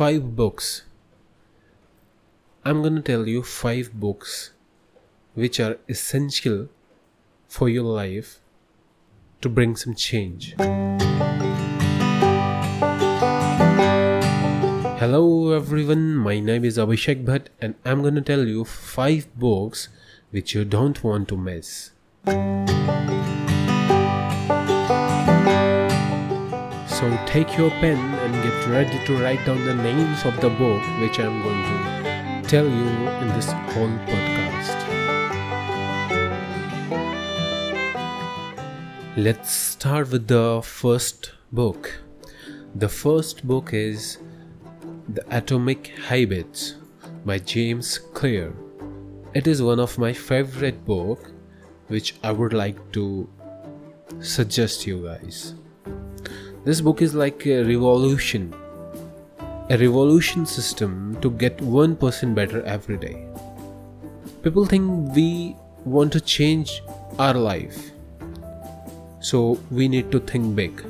five books. I'm gonna tell you five books which are essential for your life to bring some change. Hello everyone, my name is Abhishek Bhatt and I'm gonna tell you five books which you don't want to miss. So take your pen ready to write down the names of the book which I'm going to tell you in this whole podcast. Let's start with the first book. The first book is The Atomic Habits by James Clear. It is one of my favorite book which I would like to suggest you guys. This book is like a revolution. A revolution system to get 1% better every day. People think we want to change our life. So we need to think big.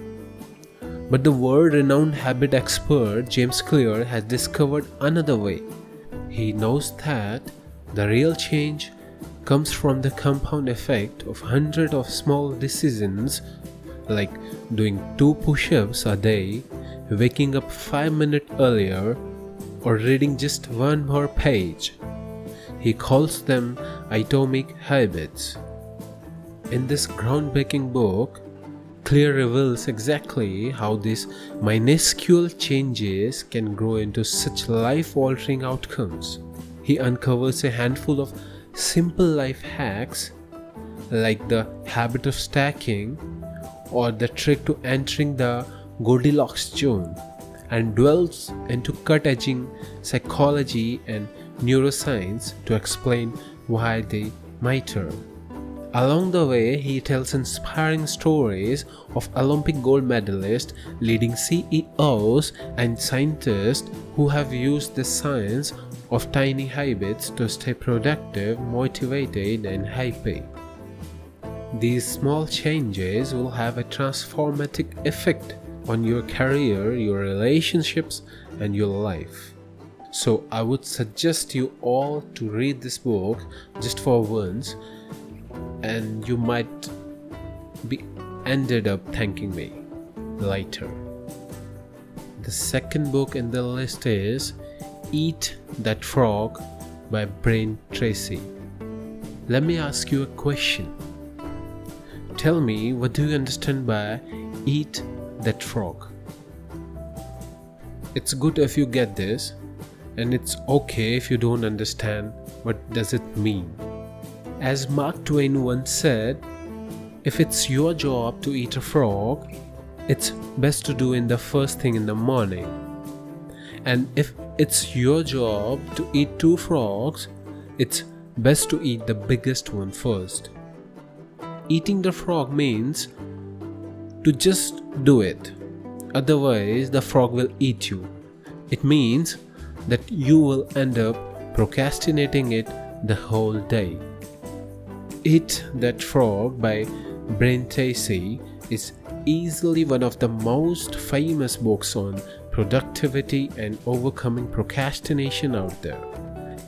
But the world renowned habit expert James Clear has discovered another way. He knows that the real change comes from the compound effect of hundreds of small decisions like doing two push ups a day, waking up 5 minutes earlier, or reading just one more page. He calls them atomic habits. In this groundbreaking book, Clear reveals exactly how these minuscule changes can grow into such life altering outcomes. He uncovers a handful of simple life hacks like the habit of stacking or the trick to entering the Goldilocks zone and dwells into cut edging psychology and neuroscience to explain why they matter. Along the way, he tells inspiring stories of Olympic gold medalists, leading CEOs, and scientists who have used the science of tiny habits to stay productive, motivated, and happy. These small changes will have a transformative effect on your career, your relationships, and your life. So, I would suggest you all to read this book just for once and you might be ended up thanking me later. The second book in the list is Eat That Frog by Brian Tracy. Let me ask you a question. Tell me what do you understand by eat that frog? It's good if you get this and it's okay if you don't understand what does it mean. As Mark Twain once said, if it's your job to eat a frog, it's best to do in the first thing in the morning. And if it's your job to eat two frogs, it's best to eat the biggest one first. Eating the frog means to just do it, otherwise, the frog will eat you. It means that you will end up procrastinating it the whole day. Eat That Frog by Tracy is easily one of the most famous books on productivity and overcoming procrastination out there.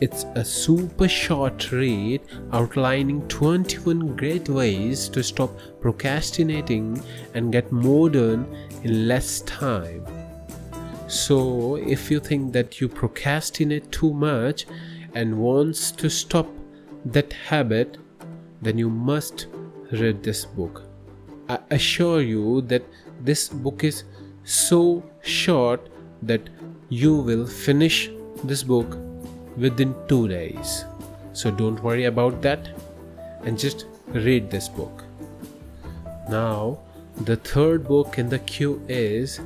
It's a super short read outlining 21 great ways to stop procrastinating and get more done in less time. So, if you think that you procrastinate too much and wants to stop that habit, then you must read this book. I assure you that this book is so short that you will finish this book within two days. So don't worry about that and just read this book. Now, the third book in the queue is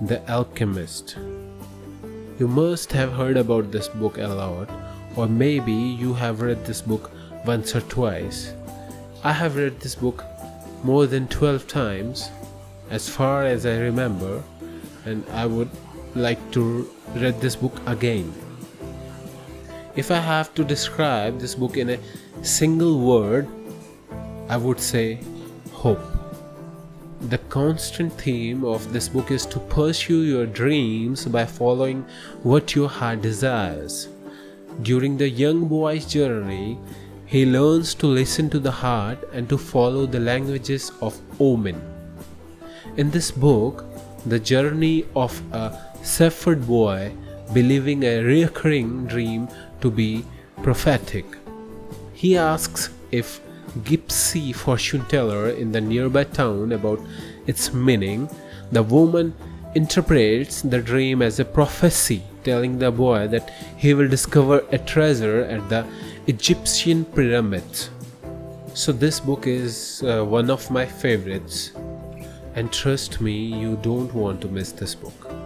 The Alchemist. You must have heard about this book a lot, or maybe you have read this book once or twice. I have read this book more than 12 times, as far as I remember, and I would like to read this book again. If I have to describe this book in a single word, I would say hope. the constant theme of this book is to pursue your dreams by following what your heart desires. During the young boy's journey, he learns to listen to the heart and to follow the languages of omen. In this book, the journey of a shepherd boy believing a recurring dream to be prophetic. He asks if gypsy fortune teller in the nearby town about its meaning. The woman interprets the dream as a prophecy, telling the boy that he will discover a treasure at the Egyptian pyramids. So, this book is uh, one of my favorites, and trust me, you don't want to miss this book.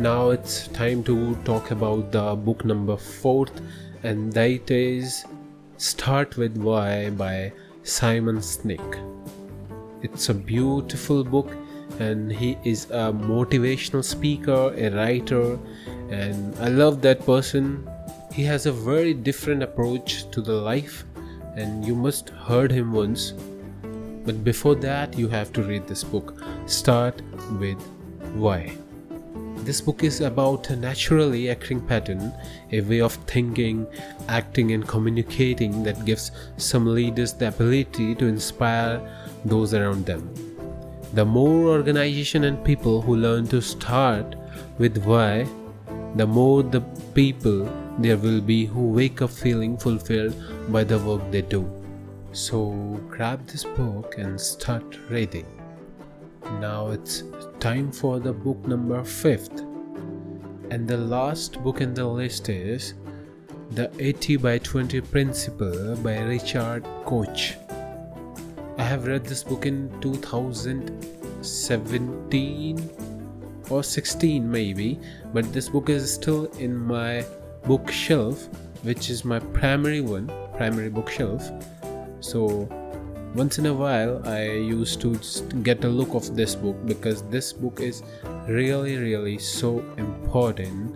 Now it's time to talk about the book number fourth, and that is Start with Why by Simon Sinek. It's a beautiful book, and he is a motivational speaker, a writer, and I love that person. He has a very different approach to the life, and you must heard him once. But before that, you have to read this book. Start with Why. This book is about a naturally occurring pattern, a way of thinking, acting, and communicating that gives some leaders the ability to inspire those around them. The more organization and people who learn to start with why, the more the people there will be who wake up feeling fulfilled by the work they do. So grab this book and start reading. Now it's time for the book number 5th. And the last book in the list is The 80 by 20 Principle by Richard Koch. I have read this book in 2017 or 16 maybe, but this book is still in my bookshelf, which is my primary one, primary bookshelf. So once in a while i used to get a look of this book because this book is really really so important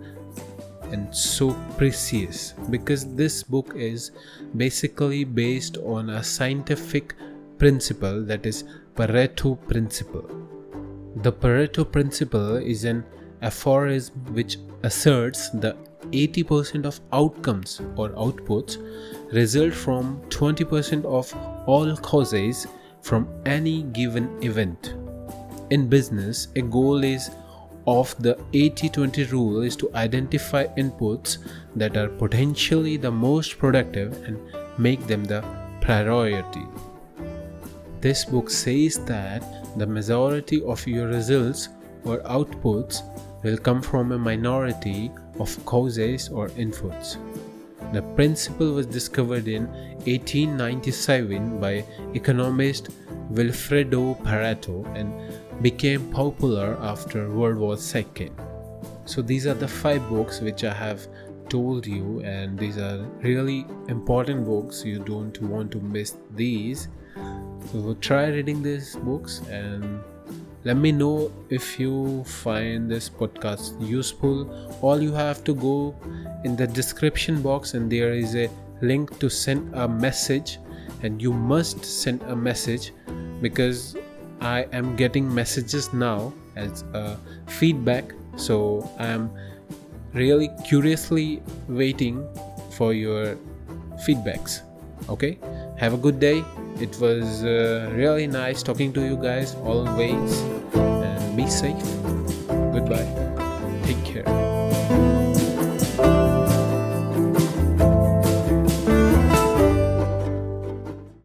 and so precious because this book is basically based on a scientific principle that is pareto principle. The pareto principle is an aphorism which asserts the 80% of outcomes or outputs result from 20% of all causes from any given event. In business, a goal is of the 80 20 rule is to identify inputs that are potentially the most productive and make them the priority. This book says that the majority of your results or outputs will come from a minority of causes or inputs. The principle was discovered in 1897 by economist Vilfredo Pareto and became popular after World War II. So these are the five books which I have told you and these are really important books you don't want to miss these so try reading these books and let me know if you find this podcast useful. All you have to go in the description box and there is a link to send a message. And you must send a message because i am getting messages now as a feedback. So i am really curiously waiting for your feedbacks. Okay? Have a good day it was uh, really nice talking to you guys always. And be safe. Goodbye. Take care